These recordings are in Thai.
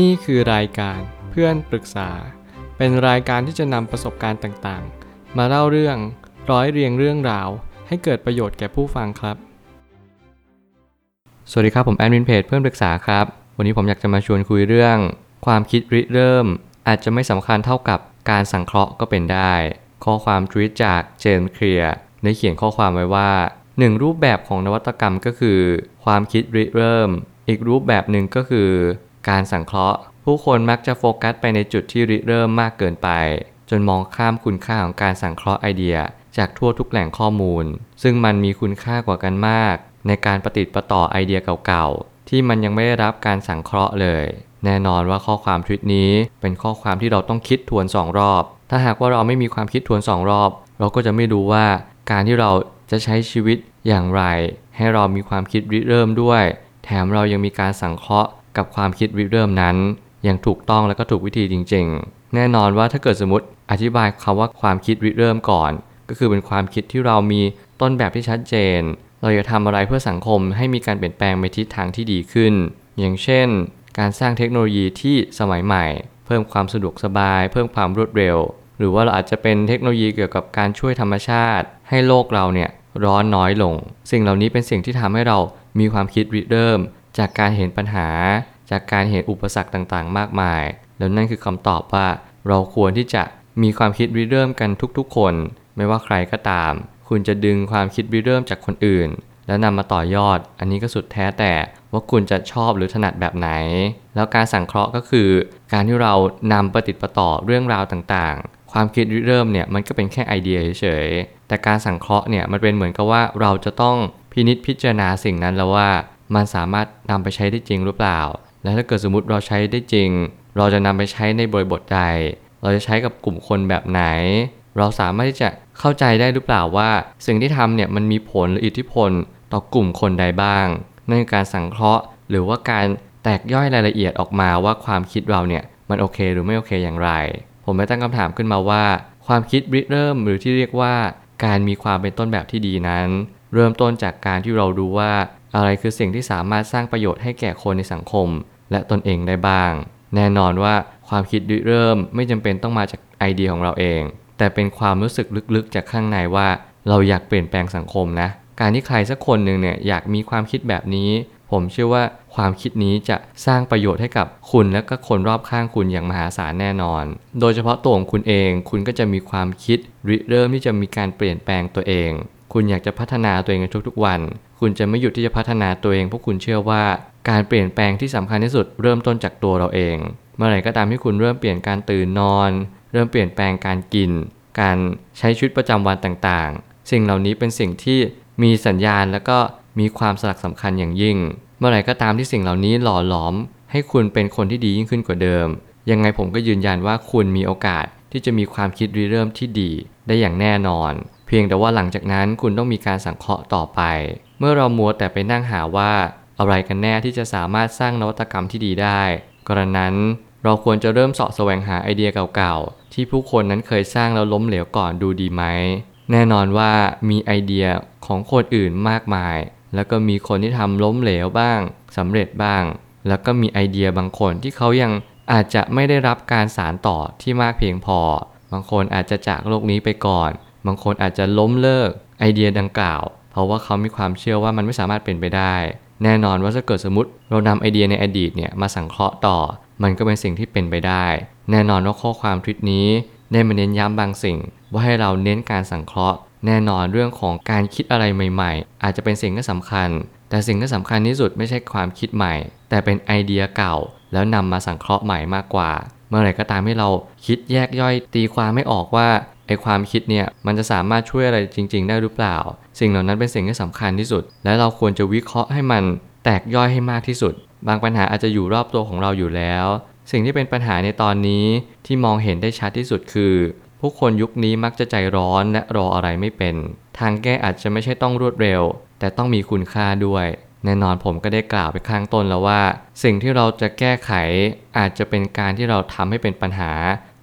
นี่คือรายการเพื่อนปรึกษา เป็นรายการที่จะนำประสบการณ์ต่างๆ มาเล่าเรื่องร้อยเรียงเรื่องราว ให้เกิดประโยชน์แก่ผู้ฟังครับ สวัสดีครับผมแอดมินเพจเพื่อนปรึกษาครับ วันนี้ผมอยากจะมาชวนคุยเรื่อง ความคิดริเริ่ม อาจจะไม่สำคัญเท่ากับการสังเคราะห์ก็เป็นได้ ข้อความทวิตจากเจมส์เคลียร์ได้เขียนข้อความไว้ว่าหนึ่งรูปแบบของนวัตกรรมก็คือ ความคิดริเริ่ม อีกรูปแบบหนึ่งก็คือ การสังเคราะห์ ผู้คนมักจะโฟกัสไปในจุดที่ริเริ่มมากเกินไป จนมองข้ามคุณค่าของการสังเคราะห์ไอเดีย จากทั่วทุกแหล่งข้อมูล ซึ่งมันมีคุณค่ากว่ากันมาก ในการประติดประต่อไอเดียเก่าๆ ที่มันยังไม่ได้รับการสังเคราะห์เลย แน่นอนว่าข้อความทวิตนี้เป็นข้อความที่เราต้องคิดทวนสองรอบ ถ้าหากว่าเราไม่มีความคิดทวนสองรอบ เราก็จะไม่รู้ว่าการที่เราจะใช้ชีวิตอย่างไร ให้เรามีความคิดริเริ่มด้วย แถมเรายังมีการสังเคราะห์ กับความคิดริเริ่มนั้น อย่างถูกต้องและก็ถูกวิธีจริง ๆ แน่นอนว่าถ้าเกิดสมมติอธิบายคำว่าความคิดริเริ่มก่อน ก็คือเป็นความคิดที่เรามีต้นแบบที่ชัดเจน เราจะทำอะไรเพื่อสังคมให้มีการเปลี่ยนแปลงไปทิศทางที่ดีขึ้น อย่างเช่น การสร้างเทคโนโลยีที่สมัยใหม่ เพิ่มความสะดวกสบาย เพิ่มความรวดเร็ว หรือว่าเราอาจจะเป็นเทคโนโลยีเกี่ยวกับการช่วยธรรมชาติ ให้โลกเราเนี่ยร้อนน้อยลง สิ่งเหล่านี้เป็นสิ่งที่ทำให้เรามีความคิดริเริ่ม จากการเห็นปัญหา จากการเห็นอุปสรรคต่างๆ มากมาย แล้วนั่นคือคำตอบว่า เราควรที่จะมีความคิดริเริ่มกันทุกๆ คน ไม่ว่าใครก็ตาม คุณจะดึงความคิดริเริ่มจากคนอื่น แล้วนำมาต่อยอด อันนี้ก็สุดแท้แต่ว่าคุณจะชอบหรือถนัดแบบไหน แล้วการสังเคราะห์ก็คือ การที่เรานำประติดประต่อเรื่องราวต่างๆ ความคิดริเริ่มเนี่ยมันก็เป็นแค่ไอเดียเฉยๆแต่การสังเคราะห์เนี่ยมันเป็นเหมือนกับว่าเราจะต้องพินิษพิจารณาสิ่งนั้นแล้วว่า มันสามารถนำไปใช้ได้จริงหรือเปล่า และถ้าเกิดสมมติเราใช้ได้จริง เราจะนำไปใช้ในบริบทใด เราจะใช้กับกลุ่มคนแบบไหน เราสามารถที่จะเข้าใจได้หรือเปล่าว่า สิ่งที่ทำเนี่ยมันมีผลหรืออิทธิพลต่อกลุ่มคนใดบ้าง นั่นคือการสังเคราะห์ หรือว่าการแตกย่อยรายละเอียดออกมาว่าความคิดเราเนี่ยมันโอเคหรือไม่โอเคอย่างไร ผมได้ตั้งคำถามขึ้นมาว่า ความคิดริเริ่มหรือที่เรียกว่า การมีความเป็นต้นแบบที่ดีนั้น เริ่มต้นจากการที่เรารู้ว่า อะไรคือสิ่งที่สามารถสร้างประโยชน์ให้แก่คนในสังคม และตนเองได้บ้าง แน่นอนว่าความคิดริเริ่มไม่จำเป็นต้องมาจากไอเดียของเราเอง แต่เป็นความรู้สึกลึกๆ จากข้างในว่า เราอยากเปลี่ยนแปลงสังคมนะ การที่ใครสักคนหนึ่งเนี่ยอยากมีความคิดแบบนี้ ผมเชื่อว่าความคิดนี้จะสร้างประโยชน์ให้กับคุณและก็คนรอบข้างคุณอย่างมหาศาลแน่นอน โดยเฉพาะตัวของคุณเอง คุณก็จะมีความคิดริเริ่มที่จะมีการเปลี่ยนแปลงตัวเอง คุณอยากจะพัฒนาตัวเองในทุกๆวัน คุณจะไม่หยุดที่จะพัฒนาตัวเองเพราะคุณเชื่อว่าการเปลี่ยนแปลงที่สำคัญที่สุดเริ่มต้นจากตัวเราเอง เมื่อไหร่ก็ตามที่คุณเริ่มเปลี่ยนการตื่นนอน เริ่มเปลี่ยนแปลงการกิน การใช้ชีวิตประจำวันต่างๆ สิ่งเหล่านี้เป็นสิ่งที่มีสัญญาณแล้วก็มีความสลักสำคัญอย่างยิ่ง เมื่อไหร่ก็ตามที่สิ่งเหล่านี้หล่อหลอม ให้คุณเป็นคนที่ดียิ่งขึ้นกว่าเดิม ยังไงผมก็ยืนยันว่าคุณมีโอกาสที่จะมีความคิดริเริ่มที่ดี ได้อย่างแน่นอน เพียงแต่ว่าหลังจากนั้นคุณต้องมีการสังเคราะห์ต่อไป เมื่อเรามัวแต่ไปนั่งหาว่าอะไรกันแน่ที่จะสามารถสร้างนวัตกรรมที่ดีได้ กรณนั้นเราควรจะเริ่มเสาะแสวงหาไอเดียเก่าๆ ที่ผู้คนนั้นเคยสร้างแล้วล้มเหลวก่อนดูดีไหม แน่นอนว่ามีไอเดียของคนอื่นมากมาย แล้วก็มีคนที่ทำล้มเหลวบ้างสำเร็จบ้าง แล้วก็มีไอเดียบางคนที่เขายังอาจจะไม่ได้รับการสารต่อที่มากเพียงพอ บางคนอาจจะจากโลกนี้ไปก่อน บางคนอาจจะล้มเลิกไอเดียดังกล่าว เพราะว่าเขามีความเชื่อว่ามันไม่สามารถเป็นไปได้ แน่นอนว่าถ้าเกิดสมมติเรานำไอเดียในอดีตเนี่ยมาสังเคราะห์ต่อ มันก็เป็นสิ่งที่เป็นไปได้ แน่นอนว่าข้อความทวิตนี้ได้มาเน้นย้ำบางสิ่ง ว่าให้เราเน้นการสังเคราะห์ แน่นอนเรื่องของการคิดอะไรใหม่ ๆ อาจจะเป็นสิ่งที่สำคัญ แต่สิ่งที่สำคัญที่สุดไม่ใช่ความคิดใหม่ แต่เป็นไอเดียเก่า แล้วนำมาสังเคราะห์ใหม่มากกว่า เมื่อไหร่ก็ตามให้เราคิดแยกย่อยตีความไม่ออกว่า ความคิดเนี่ยมันจะสามารถช่วยอะไรจริง ๆ ได้หรือเปล่า สิ่งเหล่านั้นเป็นสิ่งที่สำคัญที่สุด และเราควรจะวิเคราะห์ให้มันแตกย่อยให้มากที่สุด บางปัญหาอาจจะอยู่รอบตัวของเราอยู่แล้ว สิ่งที่เป็นปัญหาในตอนนี้ที่มองเห็นได้ชัดที่สุดคือ ผู้คนยุคนี้มักจะใจร้อนและรออะไรไม่เป็น ทางแก้อาจจะไม่ใช่ต้องรวดเร็ว แต่ต้องมีคุณค่าด้วยแน่นอนผมก็ได้กล่าวไปข้างต้นแล้วว่า สิ่งที่เราจะแก้ไขอาจจะเป็นการที่เราทำให้เป็นปัญหา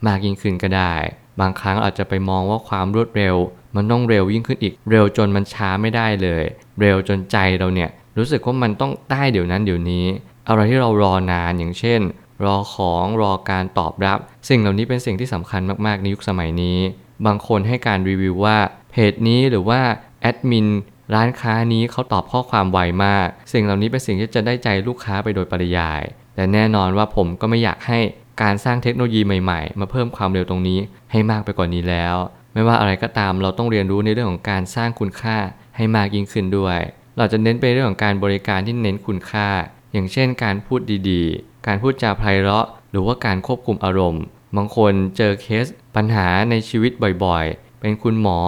มากยิ่งขึ้นก็ได้ บางครั้งอาจจะไปมองว่าความรวดเร็ว มันต้องเร็วยิ่งขึ้นอีก เร็วจนมันช้าไม่ได้เลย เร็วจนใจเราเนี่ยรู้สึกว่ามันต้องได้เดี๋ยวนั้นเดี๋ยวนี้ อะไรที่เรารอนานอย่างเช่น รอของรอการตอบรับ สิ่งเหล่านี้เป็นสิ่งที่สำคัญมากๆในยุคสมัยนี้ บางคนให้การรีวิวว่าเพจนี้หรือว่าแอดมินร้านค้านี้เขาตอบข้อความไวมาก สิ่งเหล่านี้เป็นสิ่งที่จะได้ใจลูกค้าไปโดยปริยาย แต่แน่นอนว่าผมก็ไม่อยากให้ การสร้างเทคโนโลยีใหม่ๆ มาเพิ่มความเร็วตรงนี้ให้มากไปกว่านี้แล้ว ไม่ว่าอะไรก็ตามเราต้องเรียนรู้ในเรื่องของการสร้างคุณค่าให้มากยิ่งขึ้นด้วย เราจะเน้นไปเรื่องของการบริการที่เน้นคุณค่า อย่างเช่น การพูดดีๆ การพูดจาไพเราะ หรือว่าการควบคุมอารมณ์ บางคนเจอเคสปัญหาในชีวิตบ่อยๆ เป็นคุณหมอ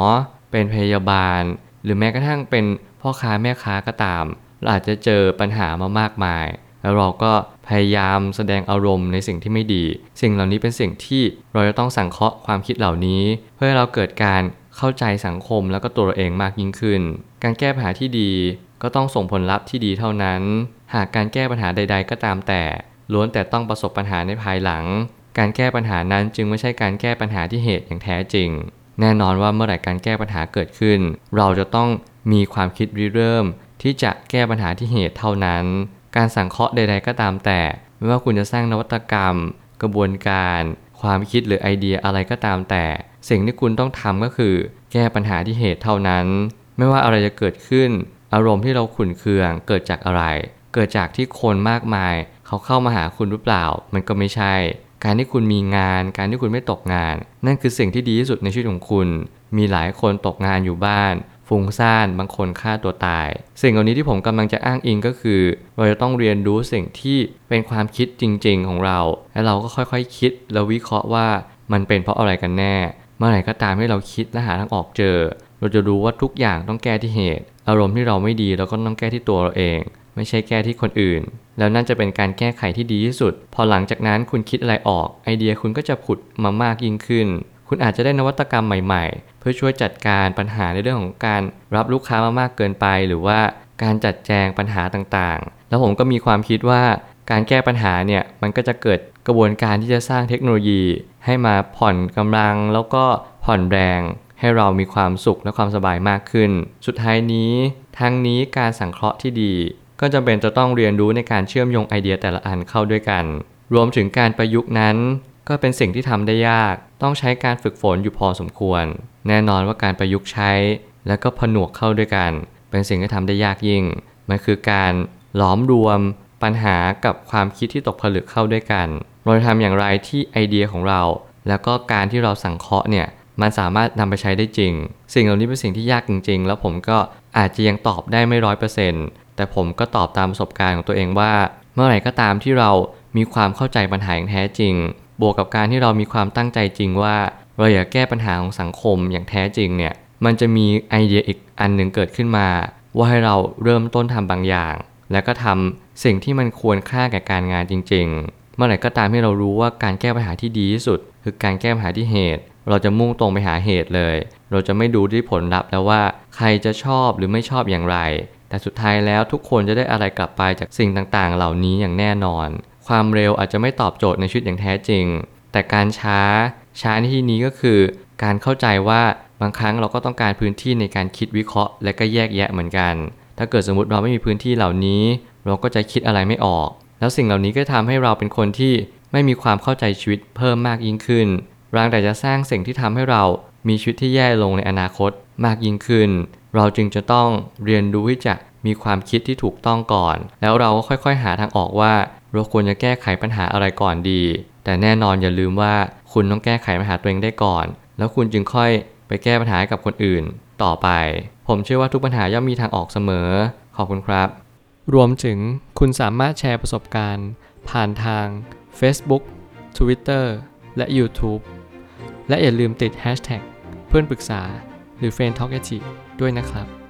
เป็นพยาบาล หรือแม้กระทั่งเป็นพ่อค้าแม่ค้าก็ตาม เราอาจจะเจอปัญหามามากมาย แล้วเราก็พยายามแสดงอารมณ์ในสิ่งที่ไม่ดี สิ่งเหล่านี้เป็นสิ่งที่เราจะต้องสังเคราะห์ความคิดเหล่านี้ เพื่อให้เราเกิดการเข้าใจสังคมแล้วก็ตัวเราเองมากยิ่งขึ้น การแก้ปัญหาที่ดีก็ต้องส่งผลลัพธ์ที่ดีเท่านั้น หากการแก้ปัญหาใด ๆ ก็ตามแต่ล้วนแต่ต้องประสบปัญหาในภายหลัง การแก้ปัญหานั้นจึงไม่ใช่การแก้ปัญหาที่เหตุอย่างแท้จริง แน่นอนว่าเมื่อไหร่การแก้ปัญหาเกิดขึ้น เราจะต้องมีความคิดริเริ่ม ที่จะแก้ปัญหาที่เหตุเท่านั้น การสังเคราะห์ใด ๆ ก็ตามแต่ ไม่ว่าคุณจะสร้างนวัตกรรม กระบวนการ ความคิดหรือไอเดียอะไรก็ตามแต่ สิ่งที่คุณต้องทำก็คือ แก้ปัญหาที่เหตุเท่านั้น ไม่ว่าอะไรจะเกิดขึ้น อารมณ์ที่เราขุ่นเคือง เกิดจากอะไร เกิดจากที่คนมากมาย เขาเข้ามาหาคุณหรือเปล่า มันก็ไม่ใช่ การที่คุณมีงาน การที่คุณไม่ตกงาน นั่นคือสิ่งที่ดีที่สุดในชีวิตของคุณ มีหลายคนตกงานอยู่บ้าน ฟุ้งซ่านบางคนฆ่าตัวตาย สิ่งเหล่านี้ที่ผมกำลังจะอ้างอิงก็คือ เราจะต้องเรียนรู้สิ่งที่เป็นความคิดจริง ๆ ของเรา และเราก็ค่อยๆคคิดแล้ววิเคราะห์ว่ามันเป็นเพราะอะไรกันแน่ เมื่อไหร่ก็ตามให้เราคิดและหาทางออกเจอ เราจะรู้ว่าทุกอย่างต้องแก้ที่เหตุ อารมณ์ที่เราไม่ดีเราก็ต้องแก้ที่ตัวเราเอง ไม่ใช่แก้ที่คนอื่น แล้วนั่นจะเป็นการแก้ไขที่ดีที่สุด พอหลังจากนั้นคุณคิดอะไรออก ไอเดียคุณก็จะผุดมามากยิ่งขึ้น คุณอาจจะได้นวัตกรรมใหม่ๆ เพื่อช่วยจัดการปัญหาในเรื่องของการรับลูกค้ามามากเกินไป หรือว่าการจัดแจงปัญหาต่างๆ แล้วผมก็มีความคิดว่าการแก้ปัญหาเนี่ยมันก็จะเกิดกระบวนการที่จะสร้างเทคโนโลยี ให้มาผ่อนกำลังแล้วก็ผ่อนแรงให้เรามีความสุขและความสบายมากขึ้น สุดท้ายนี้ทั้งนี้การสังเคราะห์ที่ดี ก็จำเป็นจะต้องเรียนรู้ในการเชื่อมโยงไอเดียแต่ละอันเข้าด้วยกัน รวมถึงการประยุกต์นั้น ก็เป็นสิ่งที่ทำได้ยาก ต้องใช้การฝึกฝนอยู่พอสมควร แน่นอนว่าการประยุกต์ใช้ และก็ผนวกเข้าด้วยกัน เป็นสิ่งที่ทำได้ยากยิ่ง มันคือการหลอมรวมปัญหากับความคิดที่ตกผลึกเข้าด้วยกัน เราจะทำอย่างไรที่ไอเดียของเรา แล้วก็การที่เราสังเคราะห์เนี่ย มันสามารถนำไปใช้ได้จริง สิ่งเหล่านี้เป็นสิ่งที่ยากจริง ๆ แล้วผมก็อาจจะยังตอบได้ไม่ร้อยเปอร์เซ็นต์แต่ผมก็ตอบตามประสบการณ์ของตัวเองว่า เมื่อไหร่ก็ตามที่เรามีความเข้าใจปัญหาอย่างแท้จริง บวกกับการที่เรามีความตั้งใจจริงว่า เราอยากแก้ปัญหาของสังคมอย่างแท้จริงเนี่ย มันจะมีไอเดียอีกอันหนึ่งเกิดขึ้นมา ว่าให้เราเริ่มต้นทำบางอย่าง แล้วก็ทำสิ่งที่มันควรค่าแก่การงานจริง ๆ เมื่อไหร่ก็ตามที่เรารู้ว่าการแก้ปัญหาที่ดีที่สุด คือการแก้ปัญหาที่เหตุ เราจะมุ่งตรงไปหาเหตุเลย เราจะไม่ดูที่ผลลัพธ์แล้วว่าใครจะชอบหรือไม่ชอบอย่างไร แต่สุดท้ายแล้วทุกคนจะได้อะไรกลับไปจากสิ่งต่างๆ เหล่านี้อย่างแน่นอน ความเร็วอาจจะไม่ตอบโจทย์ในชีวิตอย่างแท้จริง แต่การช้าช้าในที่นี้ก็คือ การเข้าใจว่าบางครั้งเราก็ต้องการพื้นที่ในการคิดวิเคราะห์ และก็แยกแยะเหมือนกัน ถ้าเกิดสมมติเราไม่มีพื้นที่เหล่านี้ เราก็จะคิดอะไรไม่ออก แล้วสิ่งเหล่านี้ก็ทำให้เราเป็นคนที่ไม่มีความเข้าใจชีวิตเพิ่มมากยิ่งขึ้นรังแต่จะสร้างสิ่งที่ทำให้เรามีชีวิตที่แย่ลงในอนาคตมากยิ่งขึ้น เราจึงจะต้องเรียนรู้ที่จะมีความคิดที่ถูกต้องก่อน แล้วเราก็ค่อยๆ หาทางออกว่า เราควรจะแก้ไขปัญหาอะไรก่อนดี แต่แน่นอนอย่าลืมว่าคุณต้องแก้ไขปัญหาตัวเองได้ก่อน แล้วคุณจึงค่อยไปแก้ปัญหาให้กับคนอื่น ต่อไป ผมเชื่อว่าทุกปัญหาย่อมมีทางออกเสมอ ขอบคุณครับ รวมถึงคุณสามารถแชร์ประสบการณ์ ผ่านทาง Facebook Twitter และ YouTube และอย่าลืมติด Hashtag เพื่อนปรึกษาหรือ f r ร e n d t a l k a ด้วยนะครับ